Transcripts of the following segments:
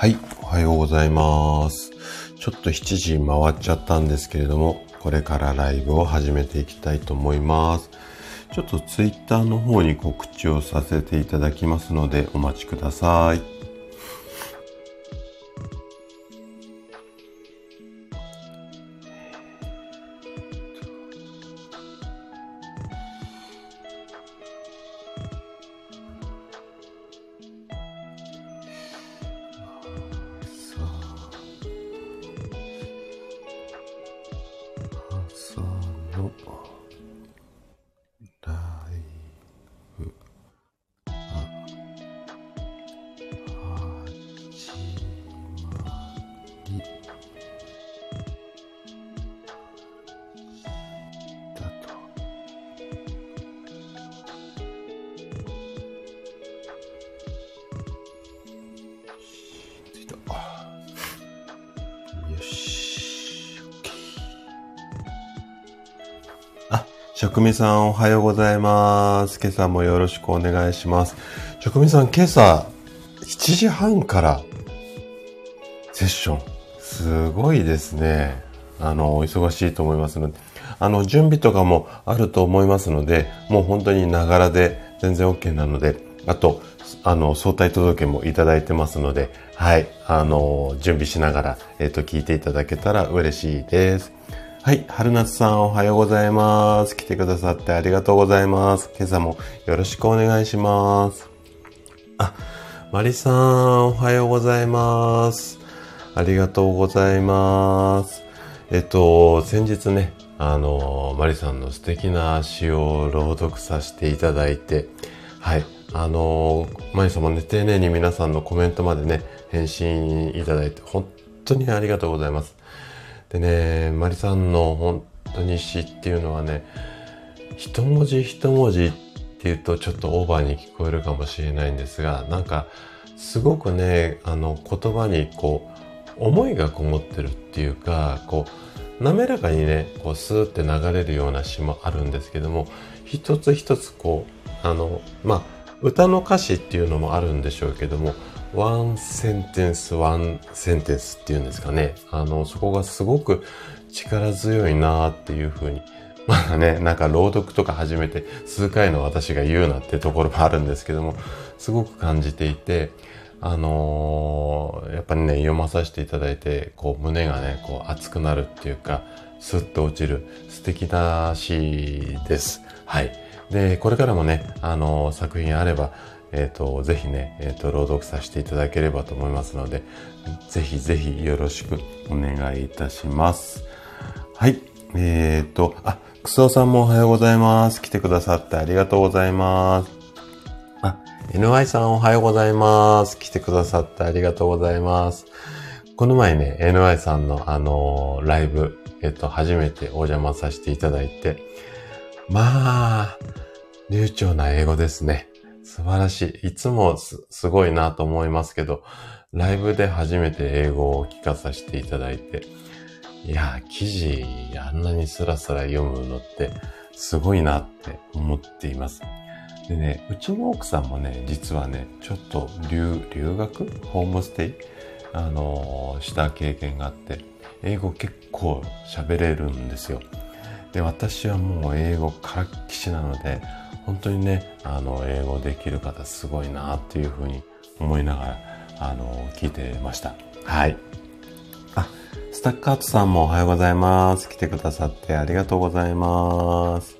はい、おはようございます。ちょっと7時回っちゃったんですけれども、これからライブを始めていきたいと思います。ちょっとツイッターの方に告知をさせていただきますのでお待ちください。さんおはようございます。今朝もよろしくお願いします。職味さん今朝7時半からセッション。すごいですね。あの、お忙しいと思いますので、あの、準備とかもあると思いますので、もう本当にながらで全然 OK なので、あと、あの、相対届もいただいてますので、はい、あの、準備しながら、えっ、ー、と、聞いていただけたら嬉しいです。はい、春夏さんおはようございます。来てくださってありがとうございます。今朝もよろしくお願いします。あ、マリさんおはようございます。ありがとうございます。えっと、先日ね、あの、マリさんの素敵な詩を朗読させていただいて、はい、あの、マリさんもね、丁寧に皆さんのコメントまでね、返信いただいて、本当にありがとうございます。でね、マリさんの本当に詩っていうのはね、一文字一文字っていうとちょっとオーバーに聞こえるかもしれないんですが、なんかすごくね、あの言葉にこう思いがこもってるっていうか、こう滑らかにね、こうスーって流れるような詩もあるんですけども、一つ一つこう、あの、まあ、歌の歌詞っていうのもあるんでしょうけども、ワンセンテンス、ワンセンテンスっていうんですかね。あの、そこがすごく力強いなーっていうふうに。まだね、なんか朗読とか始めて数回の私が言うなってところもあるんですけども、すごく感じていて、あのー、やっぱりね、読まさせていただいて、こう胸がね、こう熱くなるっていうか、スッと落ちる素敵な詩です。はい。で、これからもね、あのー、作品あれば、えっ、ー、と、ぜひね、えっ、ー、と、朗読させていただければと思いますので、ぜひぜひよろしくお願いいたします。はい。えっ、ー、と、あ、クソさんもおはようございます。来てくださってありがとうございます。あ、NY さんおはようございます。来てくださってありがとうございます。この前ね、NY さんのあのライブ、えっと、初めてお邪魔させていただいて、まあ、流暢な英語ですね。素晴らしい。いつもすごいなと思いますけど、ライブで初めて英語を聞かさせていただいて、いや、記事あんなにスラスラ読むのってすごいなって思っています。でね、うちの奥さんもね、実はね、ちょっと留、留学？ホームステイ？あのー、した経験があって、英語結構喋れるんですよ。で、私はもう英語からっきしなので、本当にね、あの、英語できる方すごいなっていうふうに思いながら、あの、聞いてました。はい。あ、スタッカートさんもおはようございます。来てくださってありがとうございます。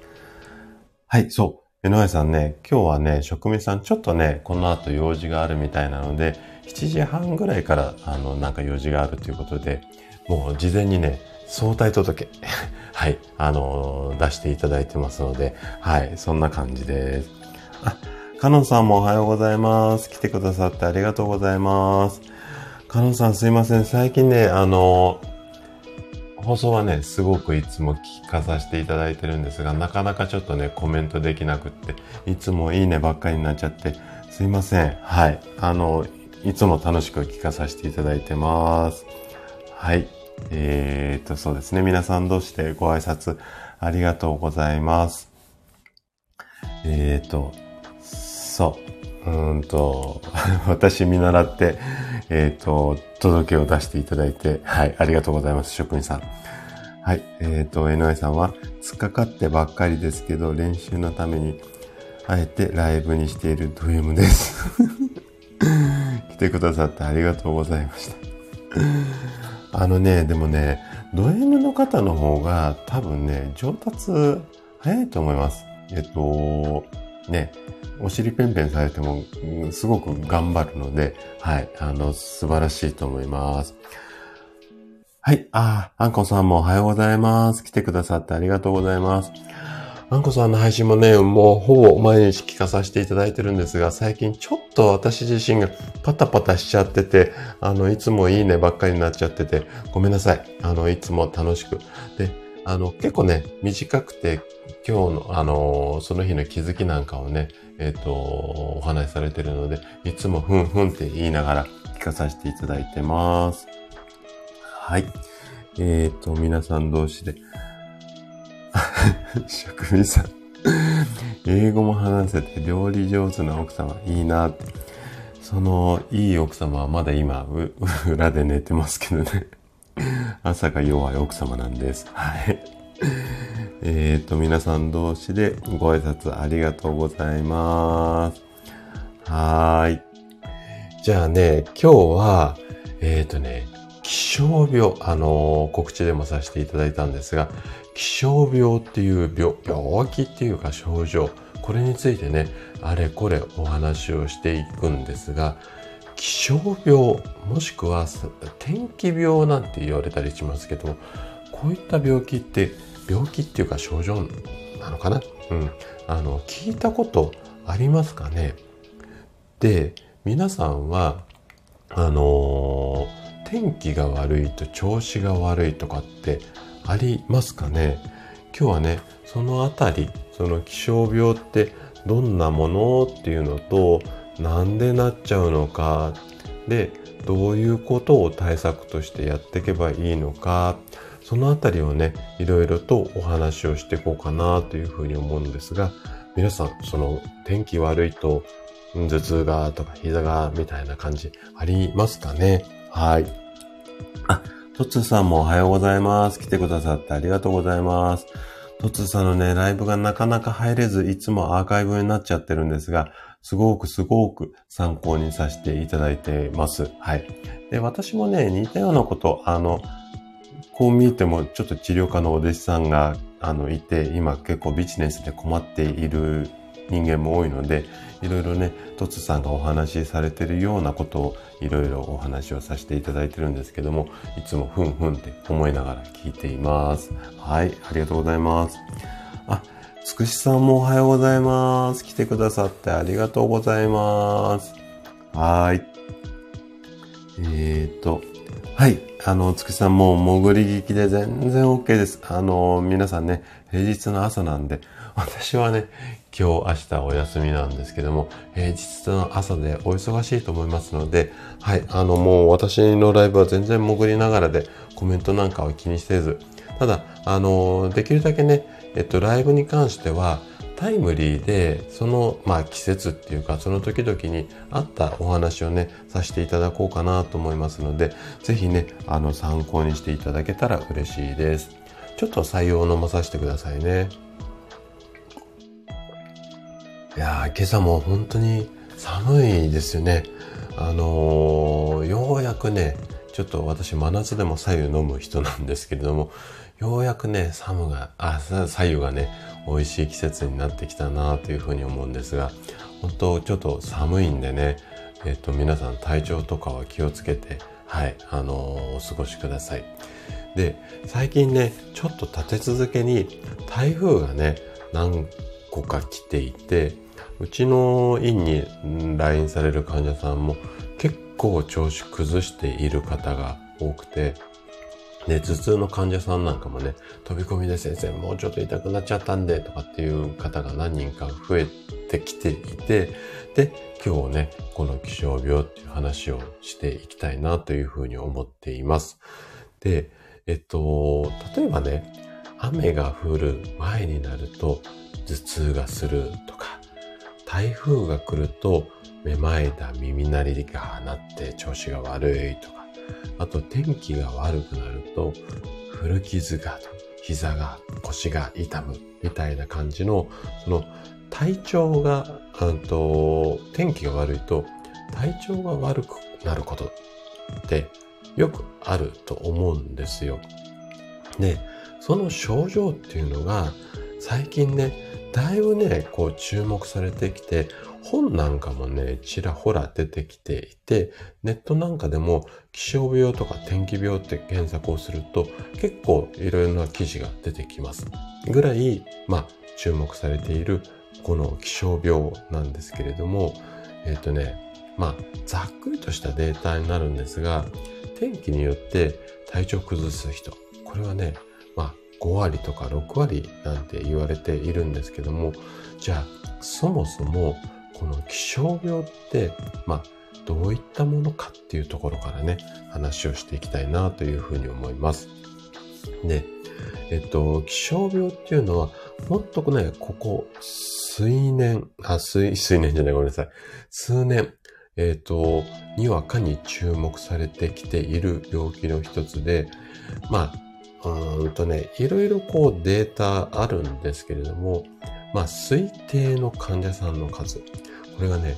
はい、そう。江上さんね、今日はね、職味さんちょっとね、この後用事があるみたいなので、7時半ぐらいから、あの、なんか用事があるということで、もう事前にね、相対届 はい、あのー、出していただいてますので、はい、そんな感じです。あ、カノンさんもおはようございます。来てくださってありがとうございます。カノンさんすいません。最近ね、あのー、放送はね、すごくいつも聞かさせていただいてるんですが、なかなかちょっとね、コメントできなくって、いつもいいねばっかりになっちゃって、すいません。はい。あの、いつも楽しく聞かさせていただいてます。はい。えー、と、そうですね。皆さん同士でご挨拶ありがとうございます。えーと、そう。うんと、私見習ってえっ、と、届けを出していただいて、はい、ありがとうございます、職員さん。はい、えっ、と、NY さんは、突っかかってばっかりですけど、練習のために、あえてライブにしているド M です。来てくださってありがとうございました。あのね、でもね、ド M の方の方が多分ね、上達早いと思います。えっと、ね、お尻ペンペンされても、すごく頑張るので、はい、あの、素晴らしいと思います。はい、あ、あんこさんもおはようございます。来てくださってありがとうございます。あんこさんの配信もね、もうほぼ毎日聞かさせていただいてるんですが、最近ちょっと私自身がパタパタしちゃってて、あの、いつもいいねばっかりになっちゃってて、ごめんなさい。あの、いつも楽しく。で、あの、結構ね、短くて、今日の、あの、その日の気づきなんかをね、えっ、ー、と、お話しされてるので、いつもふんふんって言いながら聞かさせていただいてます。はい。えっ、ー、と、皆さん同士で、職人さん。英語も話せて料理上手な奥様いいな。そのいい奥様はまだ今 裏で寝てますけどね。朝が弱い奥様なんです。はい。えっ、と、皆さん同士でご挨拶ありがとうございます。はーい。じゃあね、今日は、えっ、ー、とね、気象病、あのー、告知でもさせていただいたんですが、気象病っていう病、気っていうか症状、これについてね、あれこれお話をしていくんですが、気象病、もしくは天気病なんて言われたりしますけど、こういった病気って、病気っていうか症状なのかな？うん。あの、聞いたことありますかね？で、皆さんは、あのー天気が悪いと調子が悪いとかってありますかね？今日はねそのあたりその気象病ってどんなものっていうのとなんでなっちゃうのかでどういうことを対策としてやっていけばいいのかそのあたりをねいろいろとお話をしていこうかなというふうに思うんですが皆さんその天気悪いと頭痛がとか膝がみたいな感じありますかね？はい。あ、トツさんもおはようございます。来てくださってありがとうございます。トツさんのね、ライブがなかなか入れず、いつもアーカイブになっちゃってるんですが、すごくすごく参考にさせていただいてます。はい。で、私もね、似たようなこと、あの、こう見えてもちょっと治療家のお弟子さんが、あの、いて、今結構ビジネスで困っている人間も多いので、いろいろね、トツさんがお話しされてるようなことをいろいろお話をさせていただいてるんですけども、いつもふんふんって思いながら聞いています。はい、ありがとうございます。あ、つくしさんもおはようございます。来てくださってありがとうございます。はい。えーと、はい。あの、つくしさんも潜り聞きで全然 OK です。あの、皆さんね、平日の朝なんで、私はね、今日、明日お休みなんですけども、平日の朝でお忙しいと思いますので、はい、あの、もう私のライブは全然潜りながらでコメントなんかは気にせず、ただ、あの、できるだけね、えっと、ライブに関しては、タイムリーで、その、まあ、季節っていうか、その時々に合ったお話をね、させていただこうかなと思いますので、ぜひね、あの、参考にしていただけたら嬉しいです。ちょっと採用を飲まさせてくださいね。いや、今朝も本当に寒いですよね。あのー、ようやくね、ちょっと私真夏でも左右飲む人なんですけれども、ようやくね、寒が、あ、左右がね、美味しい季節になってきたなというふうに思うんですが、本当ちょっと寒いんでね、えっと、皆さん体調とかは気をつけて、はい、あのー、お過ごしください。で、最近ね、ちょっと立て続けに台風がね、何個か来ていて、うちの院に来院される患者さんも結構調子崩している方が多くて、で、頭痛の患者さんなんかもね、飛び込みで先生もうちょっと痛くなっちゃったんでとかっていう方が何人か増えてきていて、で、今日ね、この気象病っていう話をしていきたいなというふうに思っています。で、えっと、例えばね、雨が降る前になると頭痛がするとか、台風が来るとめまいだ、耳鳴りがなって調子が悪いとか、あと天気が悪くなると、古傷が、膝が、腰が痛むみたいな感じの、その体調が、うんと、天気が悪いと体調が悪くなることってよくあると思うんですよ。で、その症状っていうのが最近ね、だいぶね、こう注目されてきて、本なんかもね、ちらほら出てきていて、ネットなんかでも気象病とか天気病って検索をすると結構いろいろな記事が出てきます。ぐらい、まあ注目されているこの気象病なんですけれども、えっ、ー、とね、まあざっくりとしたデータになるんですが、天気によって体調崩す人、これはね、5割とか6割なんて言われているんですけども、じゃあそもそもこの気象病って、まあどういったものかっていうところからね、話をしていきたいなというふうに思います。で、えっと、気象病っていうのは、もっとね、ここ数年、あ、数、数年じゃない、ごめんなさい。数年、えっ、と、にわかに注目されてきている病気の一つで、まあ、うんとね、いろいろこうデータあるんですけれども、まあ、推定の患者さんの数。これがね、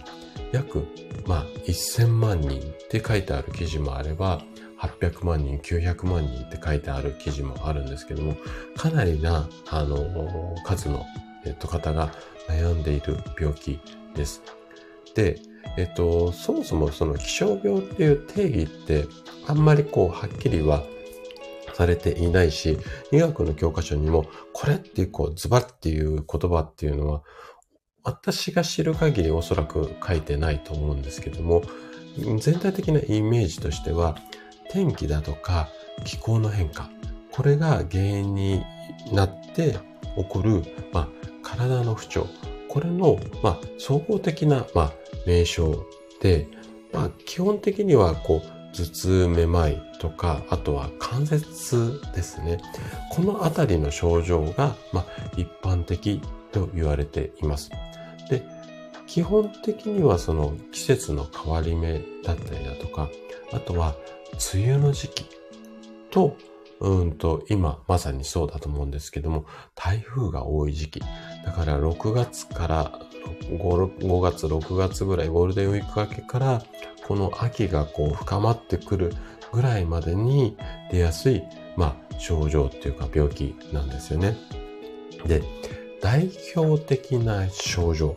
約、まあ、1000万人って書いてある記事もあれば、800万人、900万人って書いてある記事もあるんですけども、かなりな、あの、数の、えっと、方が悩んでいる病気です。で、えっと、そもそもその気象病っていう定義ってあんまりこうはっきりはされていないし、医学の教科書にもこれっていうこうズバッっていう言葉っていうのは私が知る限りおそらく書いてないと思うんですけども、全体的なイメージとしては天気だとか気候の変化、これが原因になって起こる、まあ、体の不調、これの、まあ、総合的な、まあ、名称で、まあ、基本的には、こう、頭痛、めまいとか、あとは関節ですね。このあたりの症状が、まあ、一般的と言われています。で、基本的にはその季節の変わり目だったりだとか、あとは梅雨の時期と、うんと、今まさにそうだと思うんですけども、台風が多い時期。だから6月から 5, 5月、6月ぐらい、ゴールデンウィーク明けから、この秋がこう深まってくるぐらいまでに出やすい、まあ、症状っていうか病気なんですよね。で、代表的な症状、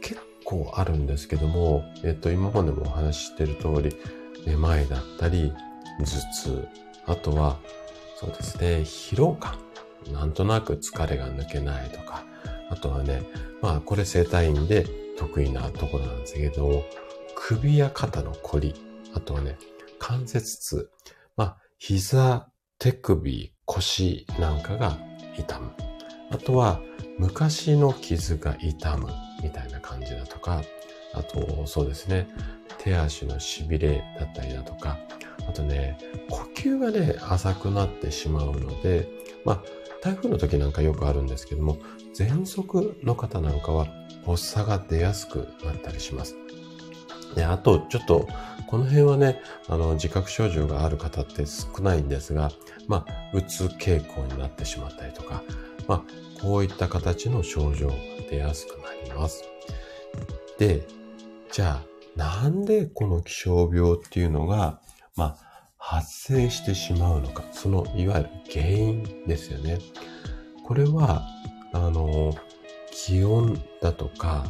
結構あるんですけども、えっと、今までもお話ししてる通り、めまいだったり、頭痛、あとは、そうですね、疲労感。なんとなく疲れが抜けないとか、あとはね、まあこれ整体院で得意なところなんですけど、首や肩のこり、あとはね、関節痛、まあ膝、手首、腰なんかが痛む。あとは昔の傷が痛むみたいな感じだとか、あとそうですね、手足の痺れだったりだとか、あとね、呼吸がね、浅くなってしまうので、まあ、台風の時なんかよくあるんですけども、喘息の方なんかは発作が出やすくなったりします。で、あと、ちょっと、この辺はね、あの、自覚症状がある方って少ないんですが、まあ、うつ傾向になってしまったりとか、まあ、こういった形の症状が出やすくなります。で、じゃあ、なんでこの気象病っていうのが、まあ、発生してしまうのか、そのいわゆる原因ですよね。これは、あの、気温だとか、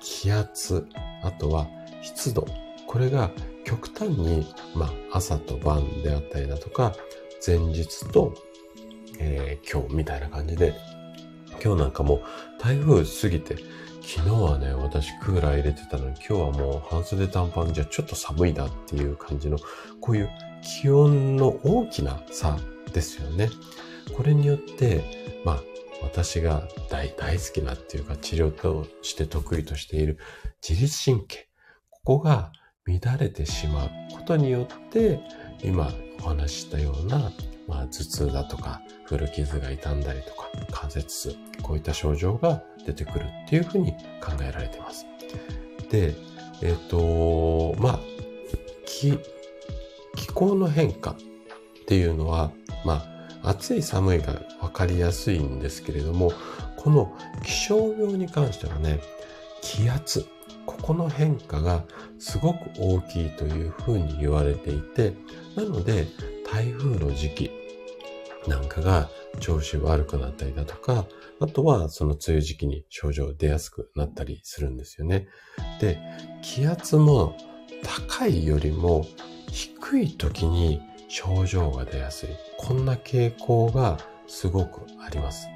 気圧、あとは湿度。これが極端に、まあ、朝と晩であったりだとか、前日と、えー、今日みたいな感じで、今日なんかも台風過ぎて、昨日はね、私クーラー入れてたのに今日はもう半袖短パンじゃちょっと寒いなっていう感じの、こういう気温の大きな差ですよね。これによって、まあ、私が大大好きなっていうか治療として得意としている自律神経。ここが乱れてしまうことによって、今お話ししたような、まあ、頭痛だとか、古傷が傷んだりとか、関節痛、こういった症状が出てくるっていうふうに考えられています。で、えっ、と、まあ、気、気候の変化っていうのは、まあ、暑い寒いが分かりやすいんですけれども、この気象病に関してはね、気圧、ここの変化がすごく大きいというふうに言われていて、なので台風の時期なんかが調子悪くなったりだとか、あとはその梅雨時期に症状出やすくなったりするんですよね。で、気圧も高いよりも低い時に症状が出やすい。こんな傾向がすごくあります。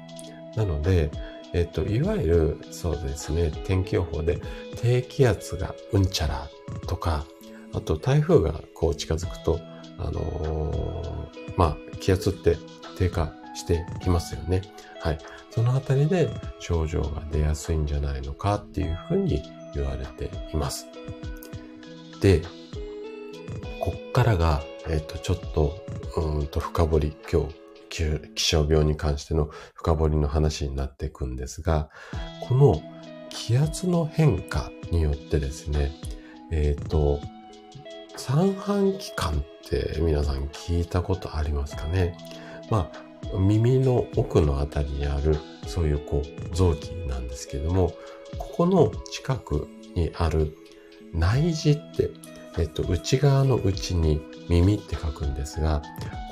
なので、えっと、いわゆる、そうですね、天気予報で低気圧がうんちゃらとか、あと台風がこう近づくと、あのー、まあ、気圧って低下してきますよね。はい。そのあたりで症状が出やすいんじゃないのかっていうふうに言われています。で、こっからが、えっ、と、ちょっと、うんと深掘り、今日気象病に関しての深掘りの話になっていくんですが、この気圧の変化によってですね、えっ、ー、と、三半規管って皆さん聞いたことありますかね？まあ、耳の奥のあたりにあるそういうこう臓器なんですけども、ここの近くにある内耳って、えっと、内側の内に耳って書くんですが、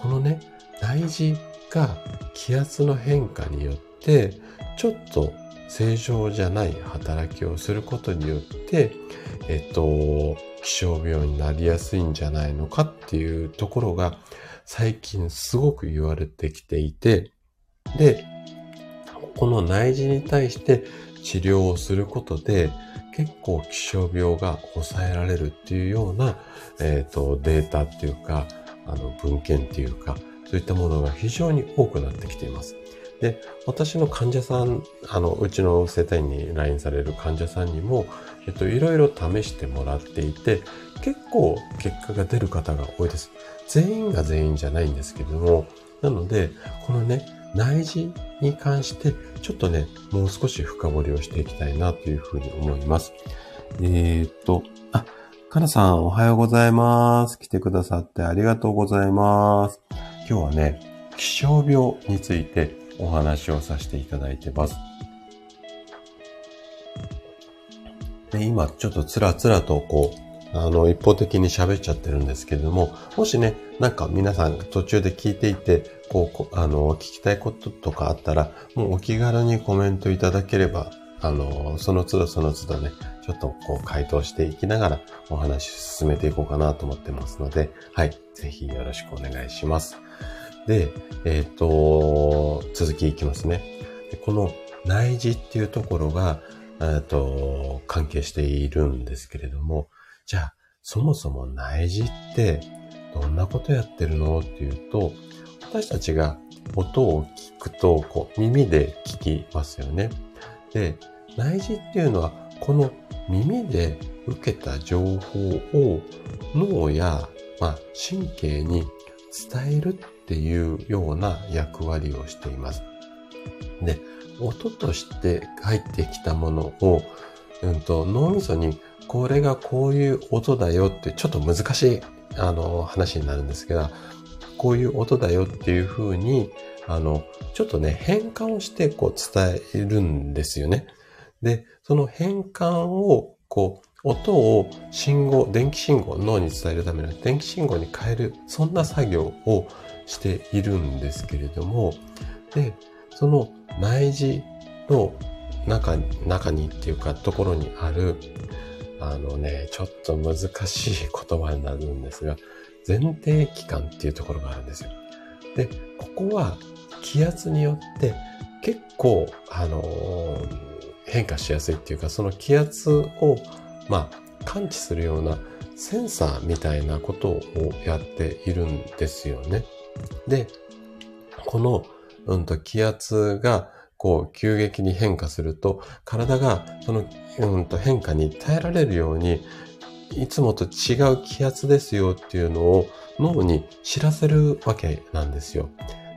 このね、内耳が気圧の変化によって、ちょっと正常じゃない働きをすることによって、えっと、気象病になりやすいんじゃないのかっていうところが最近すごく言われてきていて、で、この内耳に対して治療をすることで結構気象病が抑えられるっていうような、えっ、と、データっていうか、あの文献っていうか、そういったものが非常に多くなってきています。で、私の患者さん、あの、うちの生体院に来院される患者さんにも、えっと、いろいろ試してもらっていて、結構結果が出る方が多いです。全員が全員じゃないんですけれども、なので、このね、内耳に関して、ちょっとね、もう少し深掘りをしていきたいなというふうに思います。えー、っと、あ、かなさんおはようございます。来てくださってありがとうございます。今日はね、気象病についてお話をさせていただいてます。で今、ちょっとつらつらとこう、あの、一方的に喋っちゃってるんですけれども、もしね、なんか皆さん途中で聞いていて、こう、あの、聞きたいこととかあったら、もうお気軽にコメントいただければ、あの、その都度その都度ね、ちょっとこう回答していきながらお話し進めていこうかなと思ってますので、はい。ぜひよろしくお願いします。で、えっ、ー、と、続きいきますね。この内耳っていうところが、えっと、関係しているんですけれども、じゃあ、そもそも内耳ってどんなことやってるのっていうと、私たちが音を聞くと、こう、耳で聞きますよね。で、内耳っていうのは、この耳で受けた情報を脳や、まあ、神経に伝えるっていうような役割をしています。で、音として入ってきたものを、うんと、脳みそにこれがこういう音だよってちょっと難しいあの話になるんですけど、こういう音だよっていうふうに、あの、ちょっとね、変換をしてこう伝えるんですよね。で、その変換をこう音を信号、電気信号、脳に伝えるための電気信号に変える、そんな作業をしているんですけれども、で、その内耳の中中にっていうか、ところにある、あのね、ちょっと難しい言葉になるんですが、前提期間っていうところがあるんですよ。で、ここは気圧によって結構、あのー、変化しやすいっていうか、その気圧をまあ、感知するようなセンサーみたいなことをやっているんですよね。で、この、うんと、気圧が、こう、急激に変化すると、体が、その、うんと、変化に耐えられるように、いつもと違う気圧ですよっていうのを脳に知らせるわけなんですよ。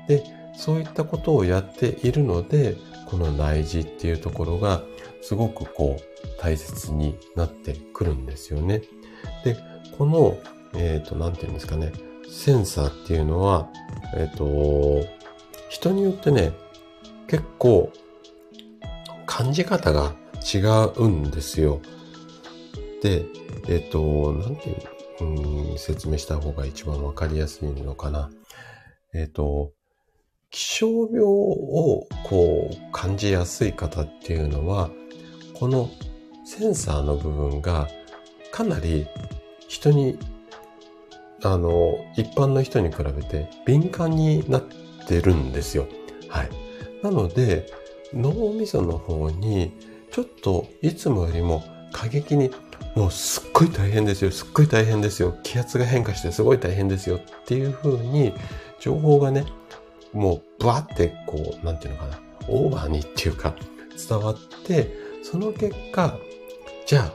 で、そういったことをやっているので、この内耳っていうところがすごくこう、大切になってくるんですよね。で、この、えっ、ー、と、なんていうんですかね、センサーっていうのは、えっ、ー、と、人によってね、結構、感じ方が違うんですよ。で、えっ、ー、と、なんていう、うん、説明した方が一番わかりやすいのかな。えっ、と、気象病をこう感じやすい方っていうのは、このセンサーの部分がかなり人に、あの、一般の人に比べて敏感になってるんですよ。はい。なので、脳みその方に、ちょっといつもよりも過激に、もうすっごい大変ですよ、すっごい大変ですよ、気圧が変化してすごい大変ですよっていう風に、情報がね、もうブワってこう、なんていうのかな、オーバーにっていうか伝わって、その結果、じゃあ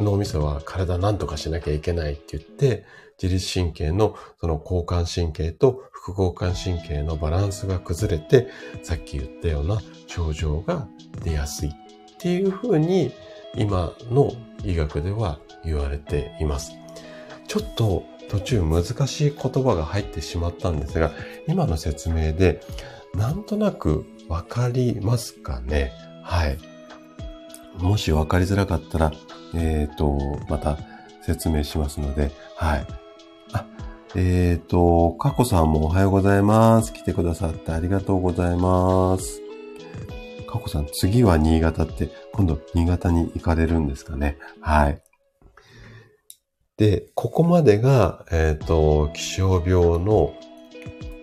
脳みそは体なんとかしなきゃいけないって言って、自律神経のその交感神経と副交感神経のバランスが崩れて、さっき言ったような症状が出やすいっていうふうに今の医学では言われています。ちょっと途中難しい言葉が入ってしまったんですが、今の説明でなんとなくわかりますかね？はい。もしわかりづらかったら、えっ、ー、と、また説明しますので、はい。あ、えっ、ー、と、かこさんもおはようございます。来てくださってありがとうございます。かこさん、次は新潟って、今度新潟に行かれるんですかね。はい。で、ここまでが、えっ、ー、と、気象病の、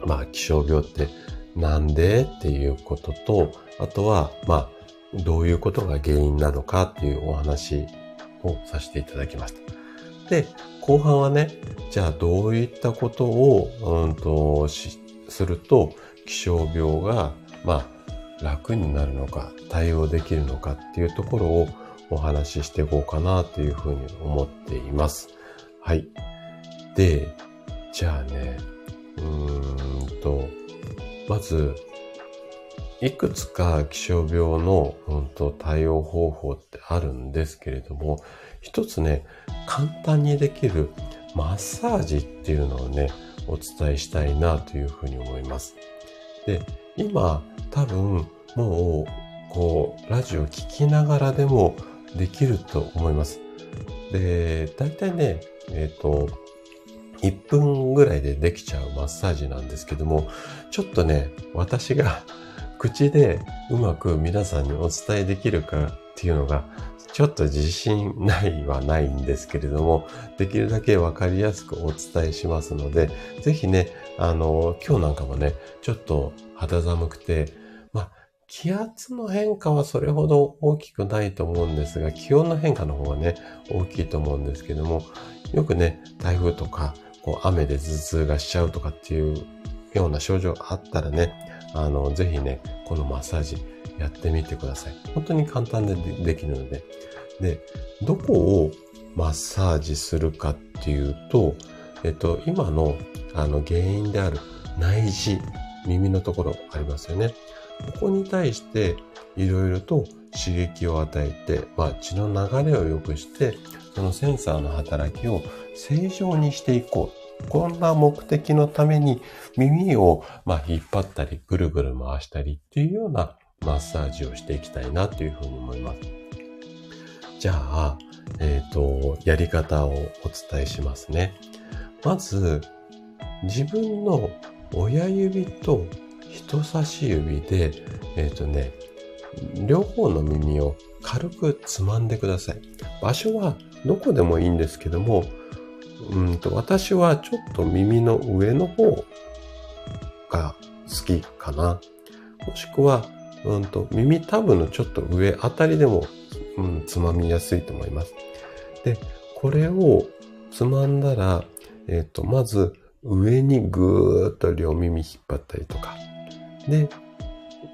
まあ、気象病ってなんでっていうことと、あとは、まあ、どういうことが原因なのかっていうお話をさせていただきました。で、後半はね、じゃあどういったことを、うんと、すると気象病が、まあ、楽になるのか、対応できるのかっていうところをお話ししていこうかなというふうに思っています。はい。で、じゃあね、うーんと、まず、いくつか気象病の、うんと、対応方法ってあるんですけれども、一つね、簡単にできるマッサージっていうのをね、お伝えしたいなというふうに思います。で、今、多分、もう、こう、ラジオ聞きながらでもできると思います。で、大体ね、えっ、ー、と、1分ぐらいでできちゃうマッサージなんですけども、ちょっとね、私が口でうまく皆さんにお伝えできるかっていうのが、ちょっと自信ないはないんですけれども、できるだけわかりやすくお伝えしますので、ぜひね、あの、今日なんかもね、ちょっと肌寒くて、まあ、気圧の変化はそれほど大きくないと思うんですが、気温の変化の方がね、大きいと思うんですけども、よくね、台風とか、こう雨で頭痛がしちゃうとかっていうような症状あったらね、あの、ぜひね、このマッサージやってみてください。本当に簡単でできるので。で、どこをマッサージするかっていうと、えっと、今のあの原因である内耳、耳のところありますよね。ここに対していろいろと刺激を与えて、まあ、血の流れを良くして、そのセンサーの働きを正常にしていこうこんな目的のために耳を、ま、引っ張ったり、ぐるぐる回したりっていうようなマッサージをしていきたいなというふうに思います。じゃあ、えっ、ー、と、やり方をお伝えしますね。まず、自分の親指と人差し指で、えっ、ー、とね、両方の耳を軽くつまんでください。場所はどこでもいいんですけども、うんと、私はちょっと耳の上の方が好きかな。もしくは、うんと、耳タブのちょっと上あたりでも、うん、つまみやすいと思います。で、これをつまんだら、えっ、ー、と、まず上にぐーっと両耳引っ張ったりとか。で、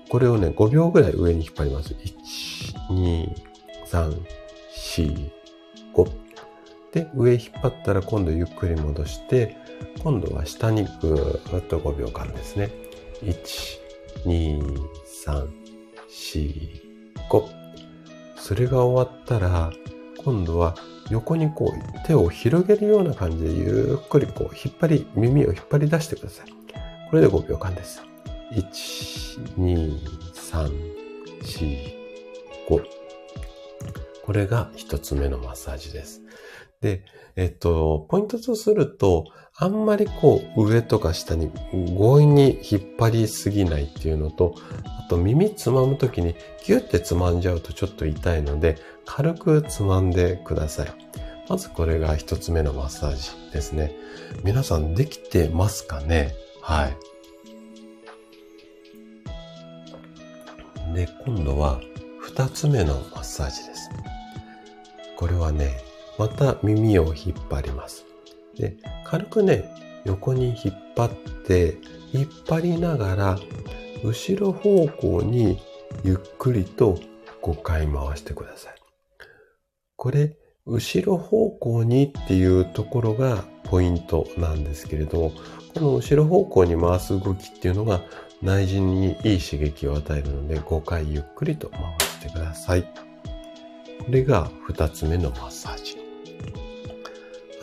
これをね、5秒ぐらい上に引っ張ります。1、2、3、4、で、上引っ張ったら今度ゆっくり戻して、今度は下にぐーっと5秒間ですね。1、2、3、4、5。それが終わったら、今度は横にこう手を広げるような感じでゆっくりこう引っ張り、耳を引っ張り出してください。これで5秒間です。1、2、3、4、5。これが一つ目のマッサージです。で、えっと、ポイントとすると、あんまりこう上とか下に強引に引っ張りすぎないっていうのと、あと耳つまむときにギュッてつまんじゃうとちょっと痛いので、軽くつまんでください。まずこれが一つ目のマッサージですね。皆さんできてますかね？はい。で、今度は二つ目のマッサージです。これはね、また耳を引っ張ります。で、軽くね、横に引っ張って、引っ張りながら、後ろ方向にゆっくりと5回回してください。これ、後ろ方向にっていうところがポイントなんですけれども、この後ろ方向に回す動きっていうのが内耳にいい刺激を与えるので5回ゆっくりと回してください。これが2つ目のマッサージ。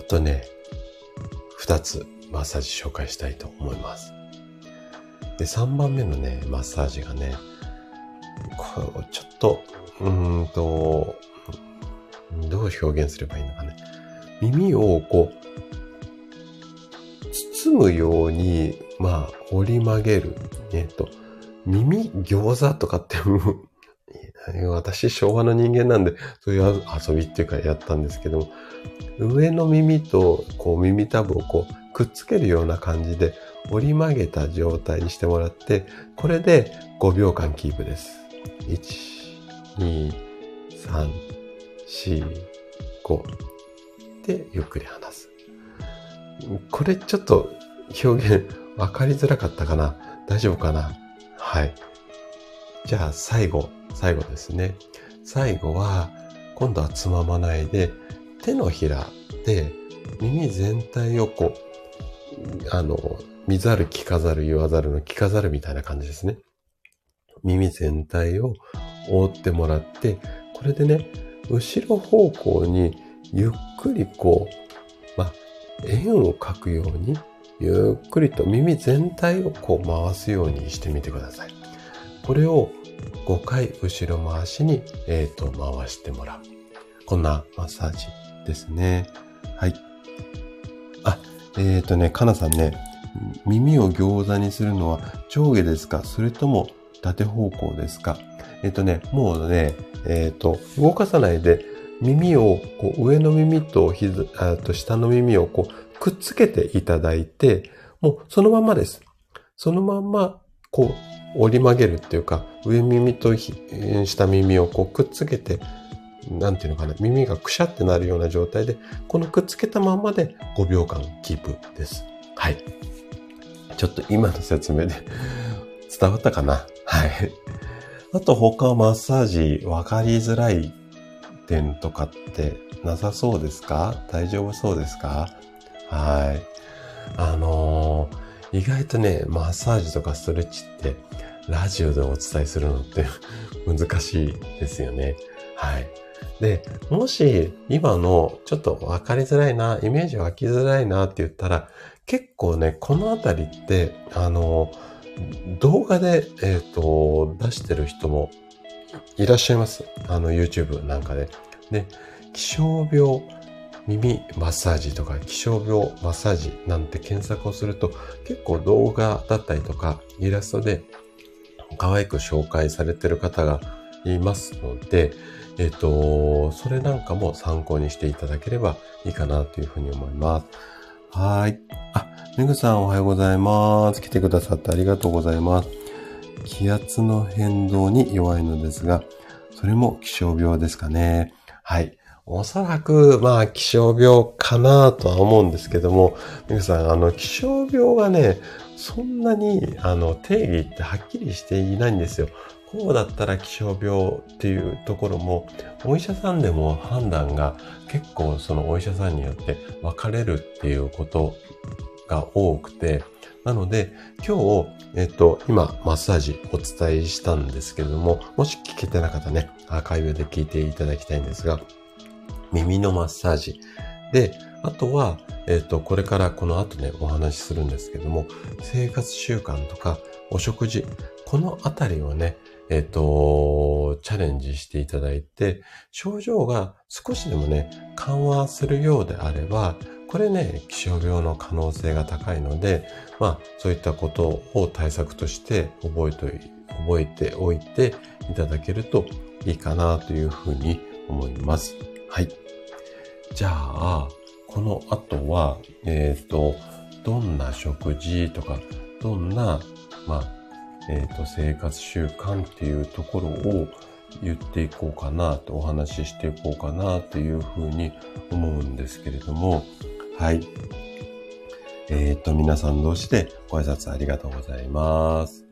あとね、2つマッサージ紹介したいと思います。で、3番目のね、マッサージがね、これちょっと、うーんと、どう表現すればいいのかね。耳をこう、包むように、まあ、折り曲げる。えっと、耳餃子とかって私、昭和の人間なんで、そういう遊びっていうかやったんですけども、上の耳と、こう、耳たぶをこう、くっつけるような感じで、折り曲げた状態にしてもらって、これで5秒間キープです。1、2、3、4、5。で、ゆっくり離す。これちょっと表現分かりづらかったかな？大丈夫かな？はい。じゃあ最後、最後ですね。最後は、今度はつままないで、手のひらで耳全体をこう、あの、見ざる、聞かざる、言わざるの聞かざるみたいな感じですね。耳全体を覆ってもらって、これでね、後ろ方向にゆっくりこう、ま、円を描くように、ゆっくりと耳全体をこう回すようにしてみてください。これを5回後ろ回しに、えっ、ー、と、回してもらう。こんなマッサージですね。はい。あ、えっ、ー、とね、かなさんね、耳を餃子にするのは上下ですか？それとも縦方向ですか？えっ、ー、とね、もうね、えっ、ー、と、動かさないで耳をこう上の耳と膝と下の耳をこうくっつけていただいて、もうそのままです。そのまんまこう折り曲げるっていうか、上耳と下耳をこうくっつけて、なんていうのかな、耳がくしゃってなるような状態で、このくっつけたままで5秒間キープです。はい。ちょっと今の説明で 伝わったかな？はい。あと他マッサージ分かりづらい点とかってなさそうですか？大丈夫そうですか？はい。あのー、意外とね、マッサージとかストレッチってラジオでお伝えするのって 難しいですよね。はい。で、もし今のちょっと分かりづらいな、イメージ湧きづらいなって言ったら、結構ね、このあたりって、あの、動画で、えっ、ー、と、出してる人もいらっしゃいます。あの、YouTube なんかで。で、気象病、耳マッサージとか気象病マッサージなんて検索をすると結構動画だったりとかイラストで可愛く紹介されてる方がいますので、えっ、ー、と、それなんかも参考にしていただければいいかなというふうに思います。はい。あ、めぐさんおはようございます。来てくださってありがとうございます。気圧の変動に弱いのですが、それも気象病ですかね。はい。おそらく、まあ、気象病かなとは思うんですけども、皆さん、あの、気象病がね、そんなに、あの、定義ってはっきりしていないんですよ。こうだったら気象病っていうところも、お医者さんでも判断が結構そのお医者さんによって分かれるっていうことが多くて、なので、今日、えっと、今、マッサージお伝えしたんですけれども、もし聞けてなかったね、アーカイブで聞いていただきたいんですが、耳のマッサージ。で、あとは、えっと、これからこの後ね、お話しするんですけども、生活習慣とか、お食事、このあたりをね、えっと、チャレンジしていただいて、症状が少しでもね、緩和するようであれば、これね、気象病の可能性が高いので、まあ、そういったことを対策として覚えて覚えておいていただけるといいかなというふうに思います。はい。じゃあ、この後は、えっ、ー、と、どんな食事とか、どんな、まあ、えっ、ー、と、生活習慣っていうところを言っていこうかなと、お話ししていこうかなというふうに思うんですけれども、はい。えっ、ー、と、皆さん同士でご挨拶ありがとうございます。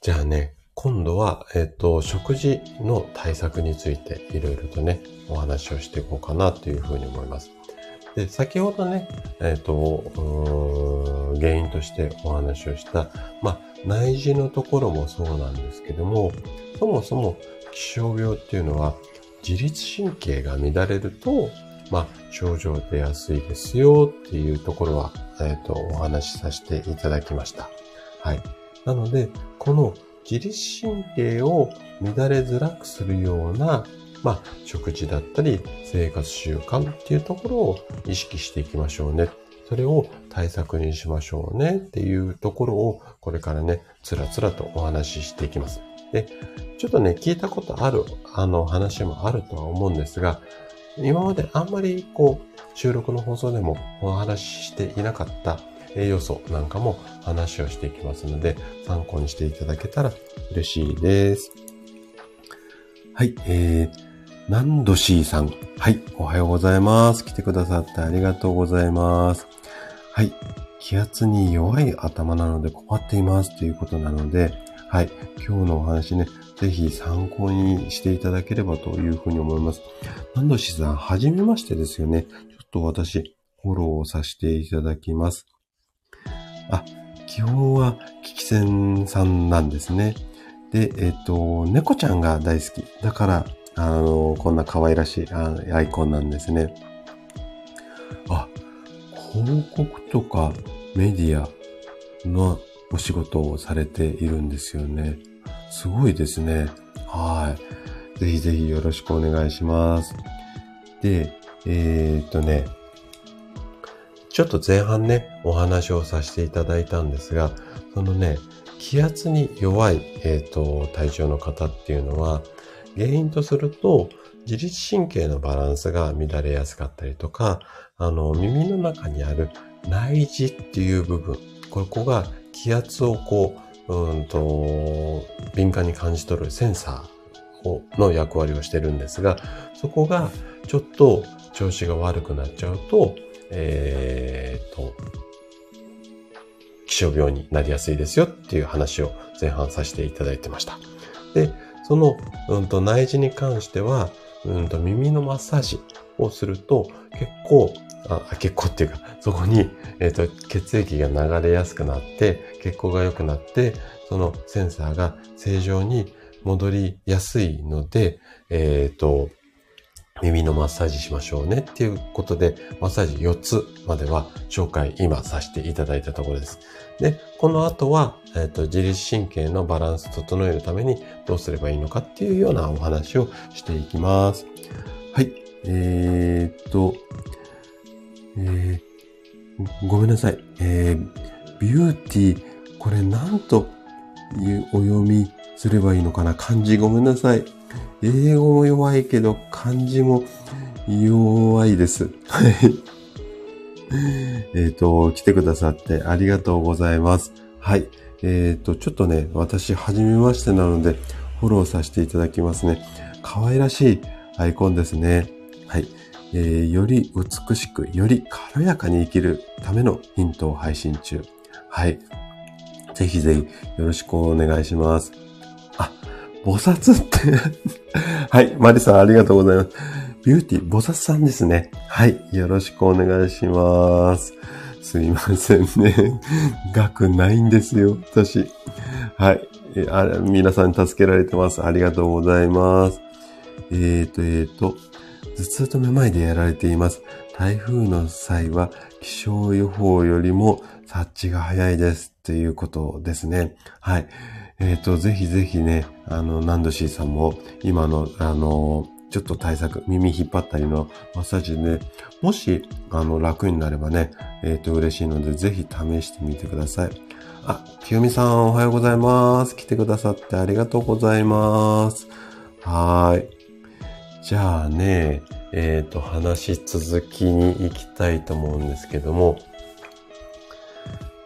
じゃあね、今度は、えっ、と、食事の対策についていろいろとね、お話をしていこうかなというふうに思います。で、先ほどね、えっ、ー、と、原因としてお話をした、まあ、内耳のところもそうなんですけども、そもそも気象病っていうのは自律神経が乱れると、まあ、症状出やすいですよっていうところは、えっ、と、お話しさせていただきました。はい。なので、この自律神経を乱れづらくするような、まあ、食事だったり、生活習慣っていうところを意識していきましょうね。それを対策にしましょうねっていうところを、これからね、つらつらとお話ししていきます。で、ちょっとね、聞いたことある、あの話もあるとは思うんですが、今まであんまりこう、収録の放送でもお話ししていなかった栄養素なんかも話をしていきますので、参考にしていただけたら嬉しいです。はい、えー、ナンドシーさん。はい、おはようございます。来てくださってありがとうございます。はい、気圧に弱い頭なので困っていますということなので、はい、今日のお話ね、ぜひ参考にしていただければというふうに思います。ナンドシーさん、はじめましてですよね。ちょっと私、フォローをさせていただきます。あ、基本はキキセンさんなんですね。で、えっ、と、猫ちゃんが大好き。だから、あの、こんな可愛らしいアイコンなんですね。あ、広告とかメディアのお仕事をされているんですよね。すごいですね。はい。ぜひぜひよろしくお願いします。で、えー、っとね、ちょっと前半ね、お話をさせていただいたんですが、そのね、気圧に弱い、えっ、ー、と、体調の方っていうのは、原因とすると、自律神経のバランスが乱れやすかったりとか、あの、耳の中にある内耳っていう部分、ここが気圧をこう、うんと、敏感に感じ取るセンサーをの役割をしてるんですが、そこがちょっと調子が悪くなっちゃうと、えー、と、気象病になりやすいですよっていう話を前半させていただいてました。で、その、うんと、内耳に関しては、うんと、耳のマッサージをすると、結構、あ、結構っていうか、そこに、えっ、ー、と、血液が流れやすくなって、血行が良くなって、そのセンサーが正常に戻りやすいので、えっ、ー、と、耳のマッサージしましょうねっていうことで、マッサージ4つまでは紹介今させていただいたところです。で、この後は、えっ、と、自律神経のバランス整えるためにどうすればいいのかっていうようなお話をしていきます。はい。えー、っと、えー、ごめんなさい。えー、ビューティー、これなんとお読みすればいいのかな？漢字ごめんなさい。英語も弱いけど、漢字も弱いです。はい。えっと、来てくださってありがとうございます。はい。えっ、ー、と、ちょっとね、私、はじめましてなので、フォローさせていただきますね。可愛らしいアイコンですね。はい。えー、より美しく、より軽やかに生きるためのヒントを配信中。はい。ぜひぜひよろしくお願いします。菩薩って はい、マリさんありがとうございます。ビューティー、菩薩さんですね。はい、よろしくお願いします。すいませんね。額ないんですよ、私。はい。あ皆さんに助けられてます。ありがとうございます。えーと、えーと、頭痛とめまいでやられています。台風の際は気象予報よりも察知が早いですっていうことですね。はい。えっ、ー、と、ぜひぜひね、あの、ナンドシーさんも今の、あの、ちょっと対策、耳引っ張ったりのマッサージで、ね、もし、あの、楽になればね、えっ、ー、と、嬉しいので、ぜひ試してみてください。あ、清美さん、おはようございます。来てくださってありがとうございます。はーい。じゃあね、えっ、ー、と、話し続きに行きたいと思うんですけども、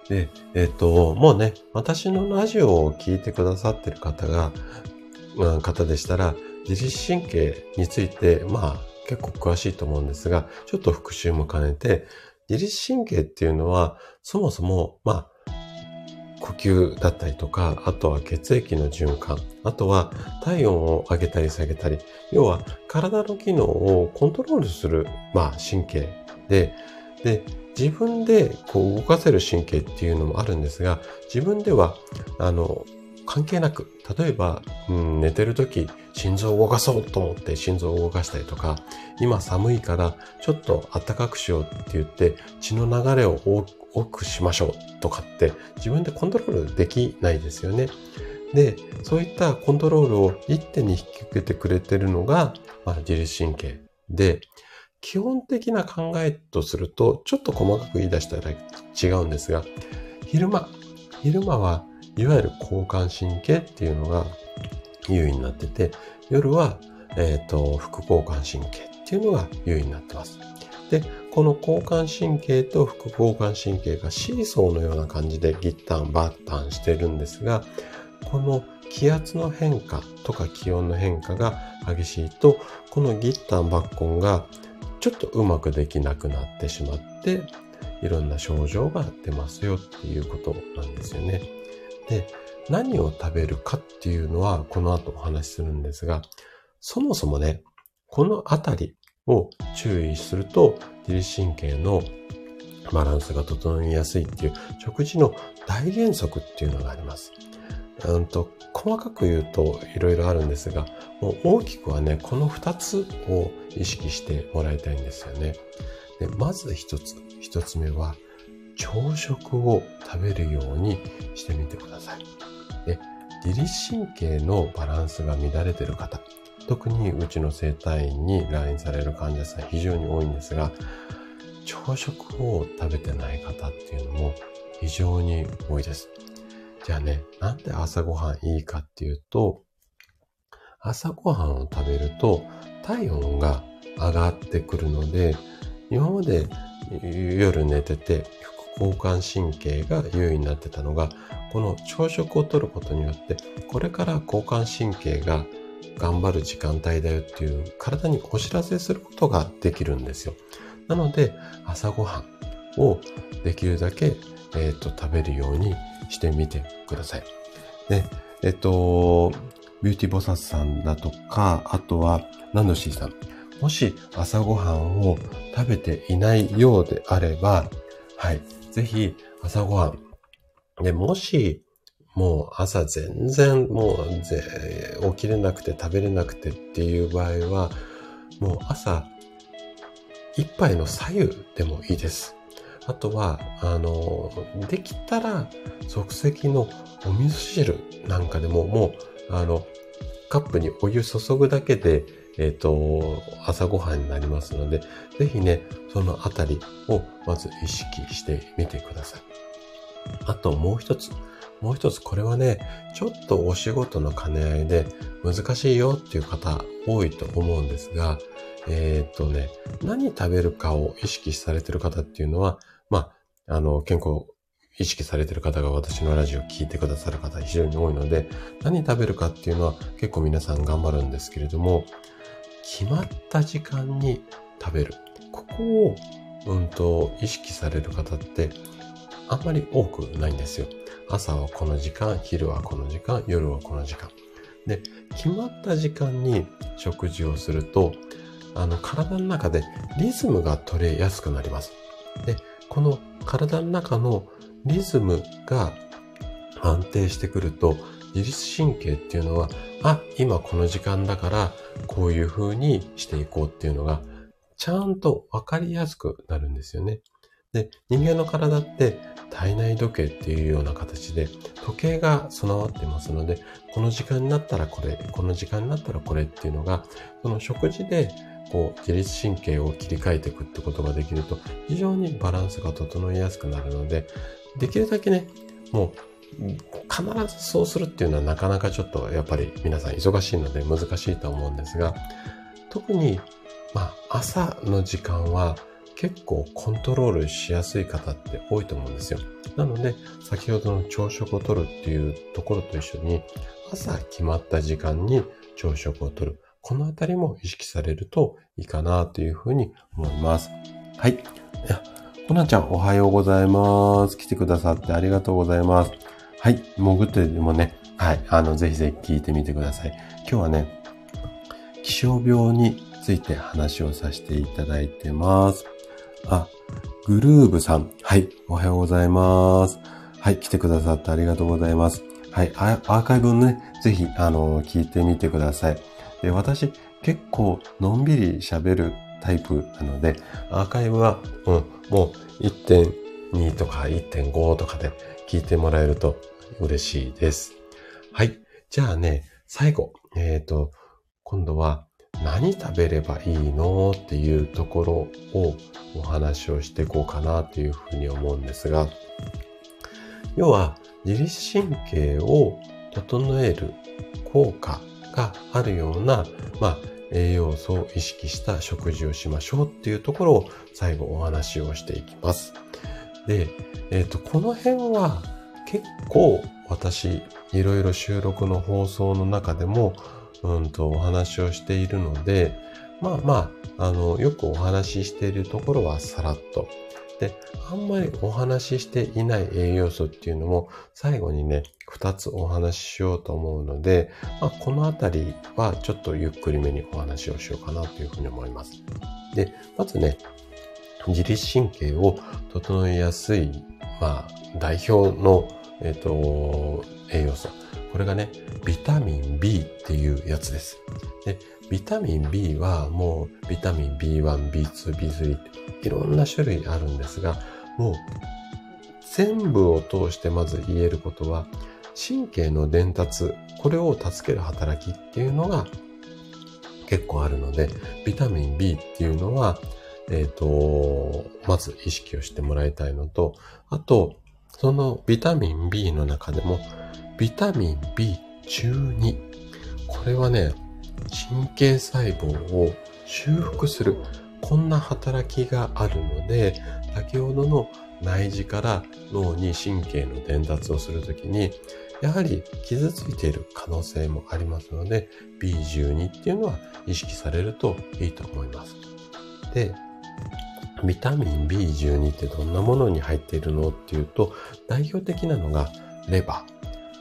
で、えっ、と、もうね、私のラジオを聞いてくださってる方が、まあ、方でしたら、自律神経について、まあ、結構詳しいと思うんですが、ちょっと復習も兼ねて、自律神経っていうのは、そもそも、まあ、呼吸だったりとか、あとは血液の循環、あとは体温を上げたり下げたり、要は体の機能をコントロールする、まあ、神経で、で、自分でこう動かせる神経っていうのもあるんですが、自分では、あの、関係なく、例えば、うん、寝てる時、心臓を動かそうと思って心臓を動かしたりとか、今寒いからちょっと暖かくしようって言って血の流れを多くしましょうとかって自分でコントロールできないですよね。で、そういったコントロールを一手に引き受けてくれてるのが、まあ、自律神経で、基本的な考えとすると、ちょっと細かく言い出したら違うんですが、昼間、昼間はいわゆる交感神経っていうのが優位になってて、夜は、えっ、ー、と、副交感神経っていうのが優位になってます。で、この交感神経と副交感神経がシーソーのような感じでギッタンバッタンしてるんですが、この気圧の変化とか気温の変化が激しいと、このギッタンバッコンがちょっとうまくできなくなってしまって、いろんな症状が出ますよっていうことなんですよね。で、何を食べるかっていうのはこの後お話しするんですが、そもそもね、このあたりを注意すると自律神経のバランスが整いやすいっていう食事の大原則っていうのがあります。うんと細かく言うといろいろあるんですが、もう大きくはね、この二つを意識してもらいたいんですよね。でまず一つ、一つ目は、朝食を食べるようにしてみてください。で自律神経のバランスが乱れている方、特にうちの生体院に来院される患者さん非常に多いんですが、朝食を食べてない方っていうのも非常に多いです。じゃあね、なんで朝ごはんいいかっていうと、朝ごはんを食べると体温が上がってくるので、今まで夜寝てて副交感神経が優位になってたのが、この朝食をとることによって、これから交感神経が頑張る時間帯だよっていう体にお知らせすることができるんですよ。なので、朝ごはんをできるだけ、えっ、ー、と、食べるようにしてみてください。で、えっと、ビューティーボサスさんだとか、あとは、ナンドシーさん。もし朝ごはんを食べていないようであれば、はい。ぜひ朝ごはん。で、もし、もう朝全然もうぜ起きれなくて食べれなくてっていう場合は、もう朝一杯の左右でもいいです。あとは、あの、できたら即席のお味噌汁なんかでももう、あの、カップにお湯注ぐだけで、えっ、ー、と、朝ごはんになりますので、ぜひね、そのあたりをまず意識してみてください。あともう一つ。もう一つ、これはね、ちょっとお仕事の兼ね合いで難しいよっていう方多いと思うんですが、えっ、とね、何食べるかを意識されてる方っていうのは、まあ、あの、健康意識されてる方が私のラジオを聞いてくださる方非常に多いので、何食べるかっていうのは結構皆さん頑張るんですけれども、決まった時間に食べる。ここを、うんと、意識される方ってあんまり多くないんですよ。朝はこの時間、昼はこの時間、夜はこの時間。で、決まった時間に食事をすると、あの、体の中でリズムが取れやすくなります。で、この体の中のリズムが安定してくると、自律神経っていうのは、あ、今この時間だから、こういう風にしていこうっていうのが、ちゃんとわかりやすくなるんですよね。で、人間の体って体内時計っていうような形で時計が備わってますので、この時間になったらこれ、この時間になったらこれっていうのが、その食事でこう自律神経を切り替えていくってことができると非常にバランスが整いやすくなるので、できるだけね、もう必ずそうするっていうのはなかなかちょっとやっぱり皆さん忙しいので難しいと思うんですが、特にまあ朝の時間は結構コントロールしやすい方って多いと思うんですよ。なので、先ほどの朝食をとるっていうところと一緒に、朝決まった時間に朝食をとる。このあたりも意識されるといいかなというふうに思います。はい。コナちゃんおはようございます。来てくださってありがとうございます。はい。潜ってでもね、はい。あの、ぜひぜひ聞いてみてください。今日はね、気象病について話をさせていただいてます。あ、グルーブさん。はい。おはようございます。はい。来てくださってありがとうございます。はい。アーカイブね、ぜひ、あの、聞いてみてください。で、私、結構、のんびり喋るタイプなので、アーカイブは、うん、もう1.2とか1.5とかで聞いてもらえると嬉しいです。はい。じゃあね、最後、えっ、ー、と、今度は、何食べればいいのっていうところをお話をしていこうかなというふうに思うんですが、要は自律神経を整える効果があるような、まあ、栄養素を意識した食事をしましょうっていうところを最後お話をしていきます。で、えっ、ー、と、この辺は結構私いろいろ収録の放送の中でもうんとお話をしているので、まあまあ、あの、よくお話ししているところはさらっと。で、あんまりお話ししていない栄養素っていうのも最後にね、二つお話ししようと思うので、まあ、このあたりはちょっとゆっくりめにお話をしようかなというふうに思います。で、まずね、自律神経を整えやすい、まあ、代表の、えっ、と、栄養素。これがね、ビタミン B っていうやつです。で、ビタミン B はもうビタミン B1、B2、B3 っていろんな種類あるんですが、もう全部を通してまず言えることは、神経の伝達、これを助ける働きっていうのが結構あるので、ビタミン B っていうのは、えっ、ー、と、まず意識をしてもらいたいのと、あと、そのビタミン B の中でもビタミン B12。これはね、神経細胞を修復する。こんな働きがあるので、先ほどの内耳から脳に神経の伝達をするときに、やはり傷ついている可能性もありますので、B12 っていうのは意識されるといいと思います。で、ビタミン B12 ってどんなものに入っているのっていうと、代表的なのがレバ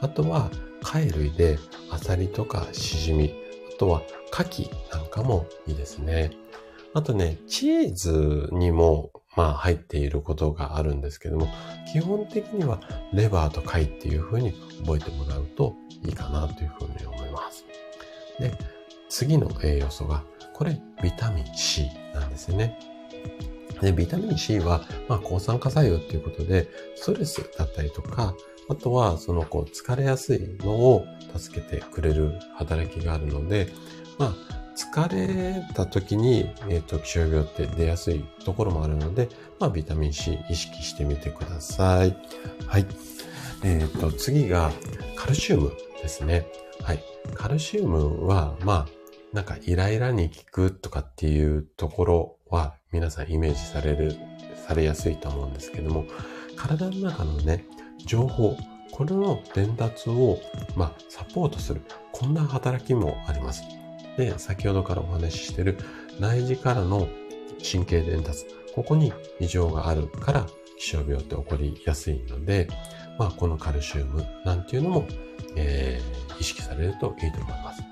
ー。あとは貝類でアサリとかシジミ、とは牡蠣なんかもいいですね。あとね、チーズにもまあ入っていることがあるんですけども、基本的にはレバーと貝っていう風に覚えてもらうといいかなという風に思います。で、次の栄養素が、これビタミン C なんですよね。で、ビタミン C は、まあ、抗酸化作用っていうことで、ストレスだったりとか、あとは、その、こう、疲れやすいのを助けてくれる働きがあるので、まあ、疲れた時に、えっ、ー、と、気象病って出やすいところもあるので、まあ、ビタミン C 意識してみてください。はい。えっ、ー、と、次が、カルシウムですね。はい。カルシウムは、まあ、なんかイライラに効くとかっていうところは皆さんイメージされる、されやすいと思うんですけども、体の中のね、情報、これの伝達を、まあ、サポートする。こんな働きもあります。で、先ほどからお話ししている内耳からの神経伝達。ここに異常があるから気象病って起こりやすいので、まあ、このカルシウムなんていうのも、えー、意識されるといいと思います。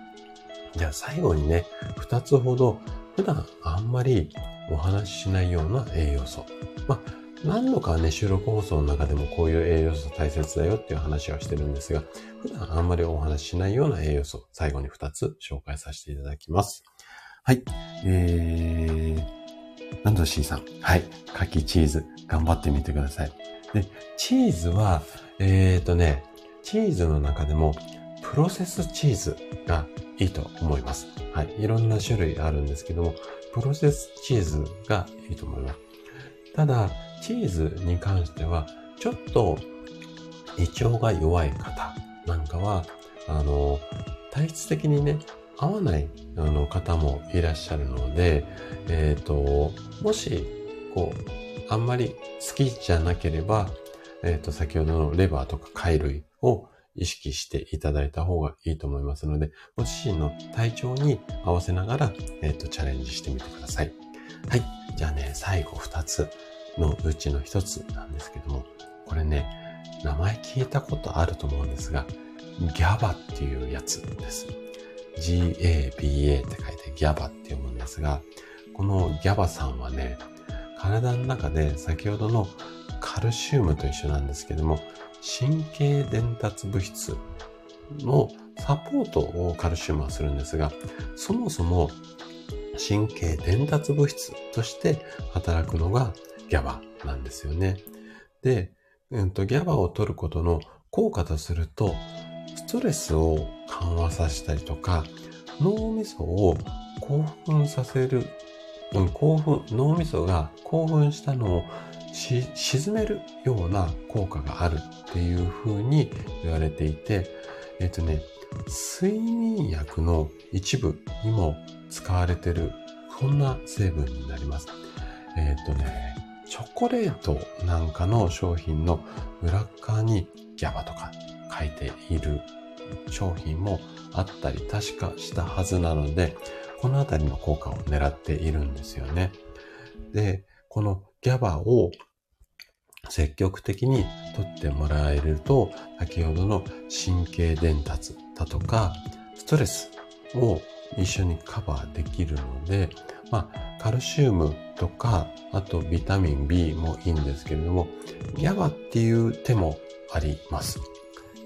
じゃあ最後にね、二つほど普段あんまりお話ししないような栄養素。まあ、何度かね、収録放送の中でもこういう栄養素大切だよっていう話はしてるんですが、普段あんまりお話ししないような栄養素、最後に2つ紹介させていただきます。はい。えー、なんと C さん。はい。柿チーズ、頑張ってみてください。で、チーズは、えーとね、チーズの中でも、プロセスチーズがいいと思います。はい。いろんな種類あるんですけども、プロセスチーズがいいと思います。ただ、チーズに関しては、ちょっと胃腸が弱い方なんかは、あの、体質的にね、合わないあの方もいらっしゃるので、えっ、ー、と、もし、こう、あんまり好きじゃなければ、えっ、ー、と、先ほどのレバーとか貝類を意識していただいた方がいいと思いますので、ご自身の体調に合わせながら、えっ、ー、と、チャレンジしてみてください。はい。じゃあね、最後2つのうちの1つなんですけども、これね、名前聞いたことあると思うんですが、ギャバっていうやつです。GABA って書いてギャバって読むんですが、このギャバさんはね、体の中で先ほどのカルシウムと一緒なんですけども、神経伝達物質のサポートをカルシウムはするんですが、そもそも神経伝達物質として働くのが GABA なんですよね。で、うんと、GABA を取ることの効果とすると、ストレスを緩和させたりとか、脳みそを興奮させる、うん、興奮、脳みそが興奮したのを沈めるような効果があるっていうふうに言われていて、えっ、とね、睡眠薬の一部にも使われてる、そんな成分になります。えっ、とね、チョコレートなんかの商品の裏側にギャバとか書いている商品もあったり確かしたはずなので、このあたりの効果を狙っているんですよね。で、このギャバを積極的に取ってもらえると、先ほどの神経伝達だとか、ストレスを一緒にカバーできるので、まあ、カルシウムとか、あとビタミン B もいいんですけれども、ギャバっていう手もあります。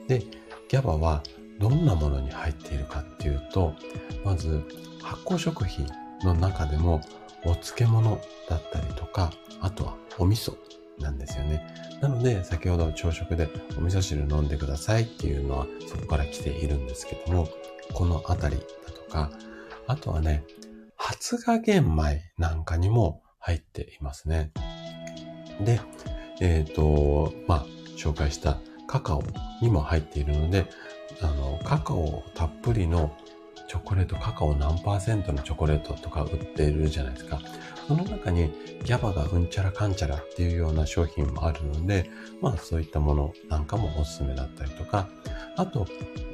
で、ギャバはどんなものに入っているかっていうと、まず発酵食品の中でもお漬物だったりとか、あとはお味噌なんですよね。なので、先ほど朝食でお味噌汁飲んでくださいっていうのはそこから来ているんですけども、このあたりだとか、あとはね、発芽玄米なんかにも入っていますね。で、えっ、ー、と、まあ、紹介したカカオにも入っているので、あの、カカオたっぷりのチョコレート、カカオ何パーセントのチョコレートとか売っているじゃないですか。その中にギャバがうんちゃらかんちゃらっていうような商品もあるので、まあそういったものなんかもおすすめだったりとか、あと、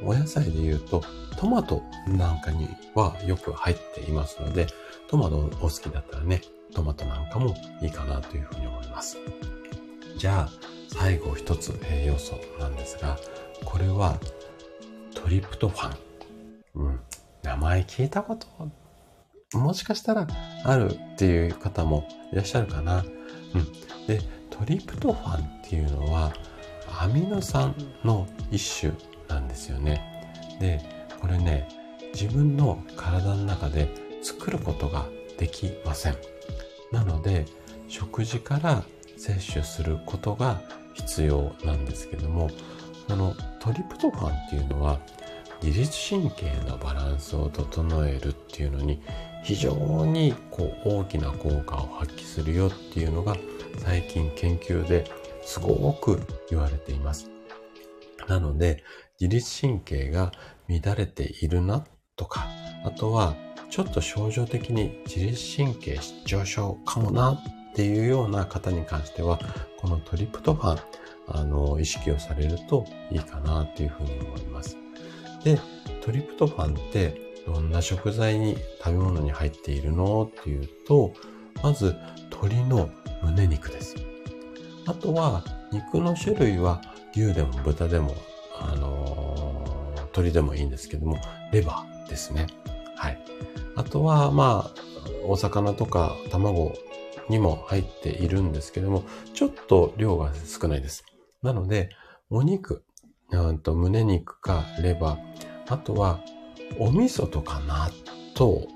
お野菜で言うと、トマトなんかにはよく入っていますので、トマトお好きだったらね、トマトなんかもいいかなというふうに思います。じゃあ、最後一つ栄養素なんですが、これはトリプトファン。うん。名前聞いたこともしかしたらあるっていう方もいらっしゃるかな。うん。で、トリプトファンっていうのはアミノ酸の一種なんですよね。で、これね、自分の体の中で作ることができません。なので、食事から摂取することが必要なんですけども、そのトリプトファンっていうのは自律神経のバランスを整えるっていうのに非常にこう大きな効果を発揮するよっていうのが最近研究ですごく言われています。なので自律神経が乱れているなとか、あとはちょっと症状的に自律神経失調症かもなっていうような方に関しては、このトリプトファン、あの、意識をされるといいかなっていうふうに思います。で、トリプトファンってどんな食材に食べ物に入っているのっていうと、まず鶏の胸肉です。あとは肉の種類は牛でも豚でも、あのー、鶏でもいいんですけども、レバーですね。はい。あとは、まあ、お魚とか卵にも入っているんですけども、ちょっと量が少ないです。なので、お肉、うんと胸肉かレバー、あとはお味噌とか納豆、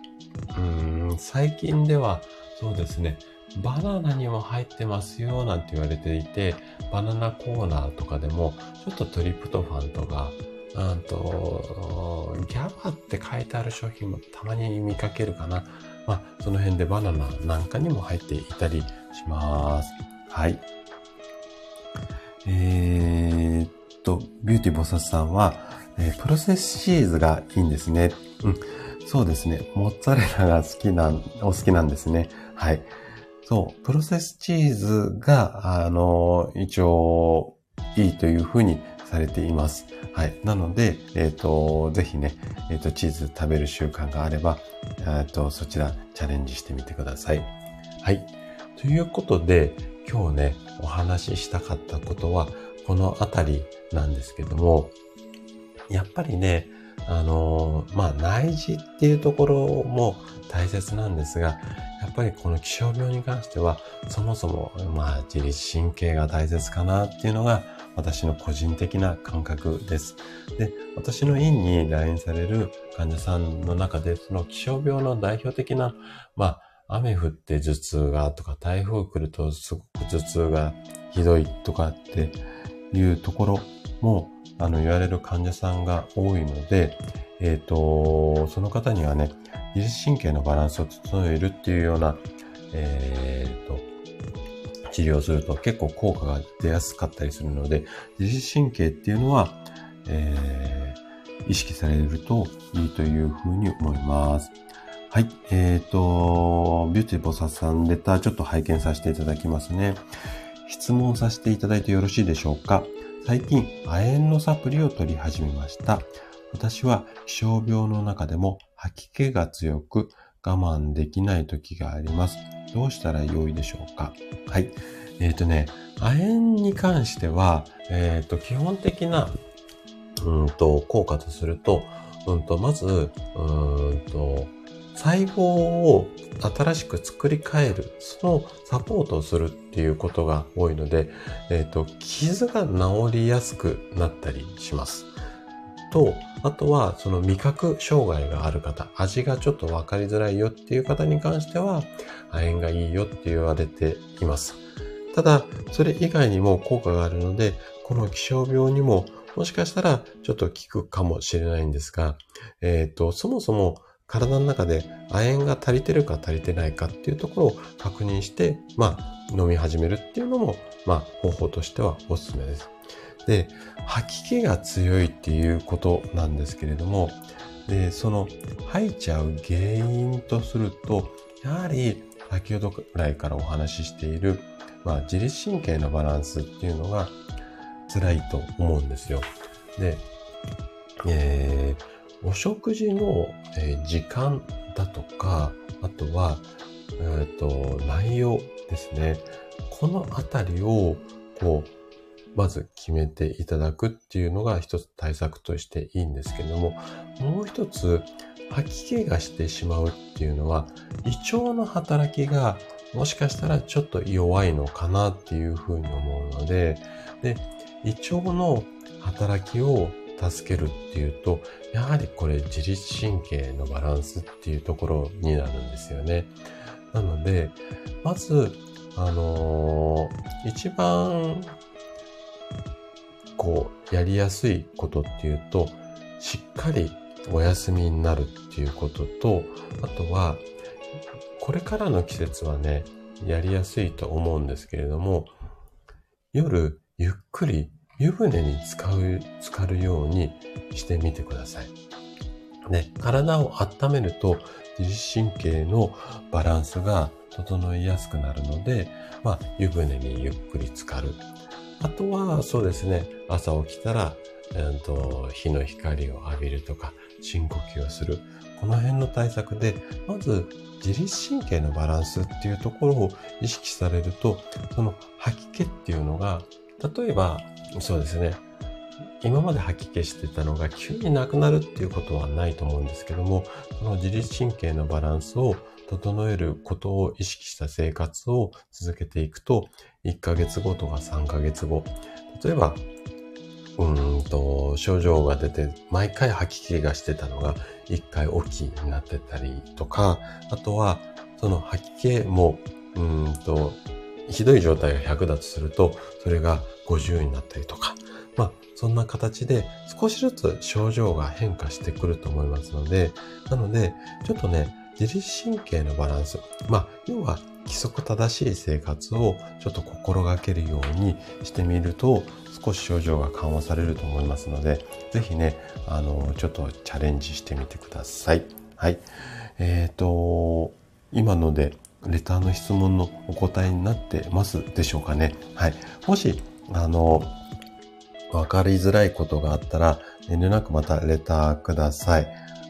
うん最近ではそうですね、バナナにも入ってますよなんて言われていて、バナナコーナーとかでも、ちょっとトリプトファンとか、うんと、ギャバって書いてある商品もたまに見かけるかな。まあ、その辺でバナナなんかにも入っていたりします。はい。えー、っと、ビューティーボサスさんは、えー、プロセスチーズがいいんですね。うん。そうですね。モッツァレラが好きな、お好きなんですね。はい。そう、プロセスチーズが、あの、一応、いいというふうにされています。はい。なので、えっ、ー、と、ぜひね、えっ、ー、と、チーズ食べる習慣があれば、えっ、と、そちらチャレンジしてみてください。はい。ということで、今日ね、お話ししたかったことは、このあたりなんですけども、やっぱりね、あのまあ、内耳っていうところも大切なんですが、やっぱりこの気象病に関しては、そもそも、まあ、自律神経が大切かなっていうのが、私の個人的な感覚です。で、私の院に来院される患者さんの中で、その気象病の代表的な、まあ、雨降って頭痛がとか、台風来るとすごく頭痛がひどいとかっていうところも、あの、言われる患者さんが多いので、えっ、ー、と、その方にはね、自律神経のバランスを整えるっていうような、えっ、ー、と、治療すると結構効果が出やすかったりするので、自律神経っていうのは、えー、意識されるといいというふうに思います。はい。えっ、ー、と、ビューティーボサさんレターちょっと拝見させていただきますね。質問させていただいてよろしいでしょうか？最近、亜鉛のサプリを取り始めました。私は気象病の中でも吐き気が強く我慢できない時があります。どうしたら良いでしょうか？はい。えっ、ー、とね、亜鉛に関しては、えっ、ー、と、基本的な、うんと、効果とすると、うんと、まず、うんと、細胞を新しく作り変える、そのサポートをするっていうことが多いので、えっ、ー、と、傷が治りやすくなったりします。と、あとは、その味覚障害がある方、味がちょっとわかりづらいよっていう方に関しては、亜鉛がいいよって言われています。ただ、それ以外にも効果があるので、この気象病にももしかしたらちょっと効くかもしれないんですが、えっ、ー、と、そもそも体の中で亜鉛が足りてるか足りてないかっていうところを確認して、まあ、飲み始めるっていうのも、まあ、方法としてはおすすめです。で、吐き気が強いっていうことなんですけれども、で、その吐いちゃう原因とすると、やはり先ほどくらいからお話ししている、まあ、自律神経のバランスっていうのが辛いと思うんですよ。で、えー、お食事の、え、時間だとか、あとは、えっ、ー、と、内容ですね。このあたりを、こう、まず決めていただくっていうのが一つ対策としていいんですけども、もう一つ、吐き気がしてしまうっていうのは、胃腸の働きがもしかしたらちょっと弱いのかなっていうふうに思うので、で、胃腸の働きを助けるっていうと、やはりこれ自律神経のバランスっていうところになるんですよね。なので、まず、あのー、一番こう、やりやすいことっていうと、しっかりお休みになるっていうことと、あとは、これからの季節はね、やりやすいと思うんですけれども、夜、ゆっくり湯船に使う、浸かるようにしてみてください。ね、体を温めると自律神経のバランスが整いやすくなるので、まあ、湯船にゆっくり浸かる。あとは、そうですね、朝起きたら、うんと、日の光を浴びるとか、深呼吸をする。この辺の対策で、まず自律神経のバランスっていうところを意識されると、その吐き気っていうのが、例えば、そうですね、今まで吐き気してたのが急になくなるっていうことはないと思うんですけども、その自律神経のバランスを整えることを意識した生活を続けていくと、1ヶ月後とか3ヶ月後、例えば、うんと、症状が出て、毎回吐き気がしてたのが、1回起きになってたりとか、あとは、その吐き気も、うんと、ひどい状態が100だとすると、それが50になったりとか、まあ、そんな形で少しずつ症状が変化してくると思いますので、なので、ちょっとね、自律神経のバランス。まあ、要は規則正しい生活をちょっと心がけるようにしてみると、少し症状が緩和されると思いますので、ぜひね、あの、ちょっとチャレンジしてみてください。はい。えっ、ー、と、今ので、レターの質問のお答えになってますでしょうかね。はい。もし、あの、わかりづらいことがあったら、遠慮なくまたレターください。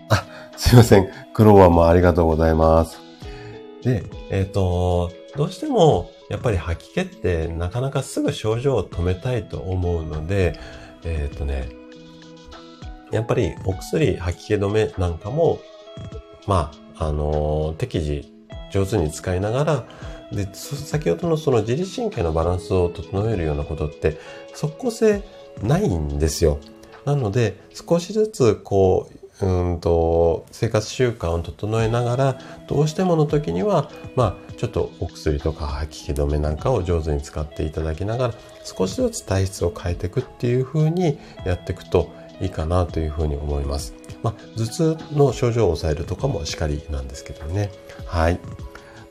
あ、すいません。クローバーもありがとうございます。で、えっ、ー、と、どうしても、やっぱり吐き気ってなかなかすぐ症状を止めたいと思うので、えっ、ー、とね、やっぱりお薬、吐き気止めなんかも、まあ、あの適時上手に使いながら、で、先ほどのその自律神経のバランスを整えるようなことって、即効性ないんですよ。なので、少しずつこう、うんと、生活習慣を整えながら、どうしてもの時には、まあ、ちょっとお薬とか吐き気止めなんかを上手に使っていただきながら、少しずつ体質を変えていくっていう風にやっていくといいかなというふうに思います。まあ、頭痛の症状を抑えるとかもしかりなんですけどね。はい。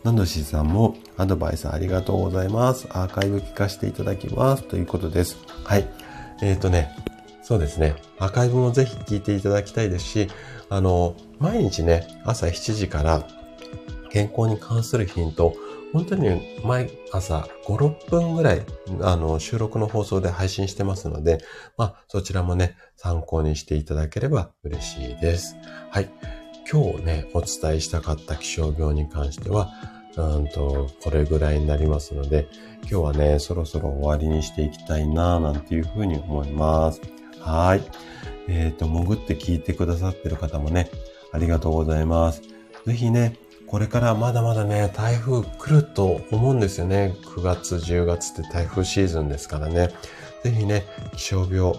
ナンドシーさんもアドバイスありがとうございます。アーカイブ聞かせていただきます。ということです。はい。えっ、ー、とね、そうですね。アーカイブもぜひ聞いていただきたいですし、あの、毎日ね、朝7時から健康に関するヒント、本当に毎朝5、6分ぐらい、あの、収録の放送で配信してますので、まあ、そちらもね、参考にしていただければ嬉しいです。はい。今日ね、お伝えしたかった気象病に関しては、うんと、これぐらいになりますので、今日はね、そろそろ終わりにしていきたいななんていうふうに思います。はい。えっ、ー、と、潜って聞いてくださってる方もね、ありがとうございます。ぜひね、これからまだまだね、台風来ると思うんですよね。9月、10月って台風シーズンですからね。ぜひね、気象病、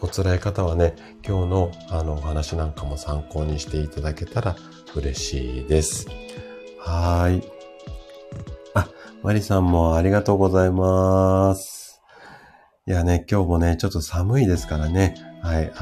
お辛い方はね、今日のあのお話なんかも参考にしていただけたら嬉しいです。はい。マリさんもありがとうございます。いやね、今日もね、ちょっと寒いですからね。はい。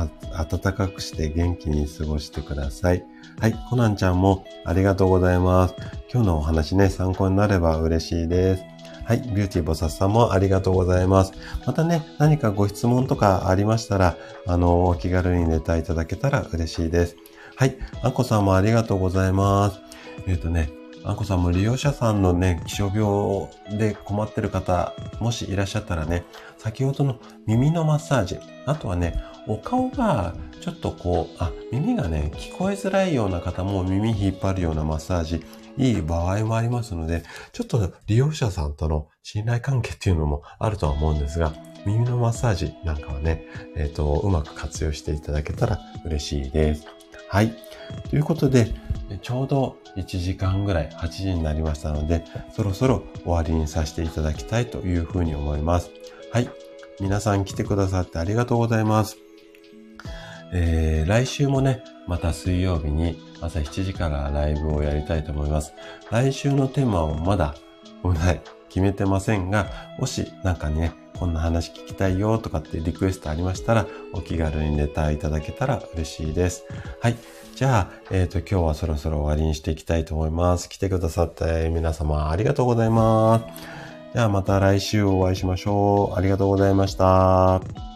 暖かくして元気に過ごしてください。はい。コナンちゃんもありがとうございます。今日のお話ね、参考になれば嬉しいです。はい。ビューティーボサスさんもありがとうございます。またね、何かご質問とかありましたら、あの、お気軽にネタいただけたら嬉しいです。はい。あこさんもありがとうございます。えっ、ー、とね、あんこさんも利用者さんのね、気象病で困ってる方、もしいらっしゃったらね、先ほどの耳のマッサージ、あとはね、お顔がちょっとこう、あ、耳がね、聞こえづらいような方も耳引っ張るようなマッサージ、いい場合もありますので、ちょっと利用者さんとの信頼関係っていうのもあるとは思うんですが、耳のマッサージなんかはね、えっ、ー、と、うまく活用していただけたら嬉しいです。はい。ということで、ちょうど1時間ぐらい、8時になりましたので、そろそろ終わりにさせていただきたいというふうに思います。はい。皆さん来てくださってありがとうございます。えー、来週もね、また水曜日に朝7時からライブをやりたいと思います。来週のテーマをまだ、ごめんなさい、決めてませんが、もしなんかね、こんな話聞きたいよとかってリクエストありましたら、お気軽にレターいただけたら嬉しいです。はい。じゃあ、えっ、ー、と、今日はそろそろ終わりにしていきたいと思います。来てくださって皆様ありがとうございます。ではまた来週お会いしましょう。ありがとうございました。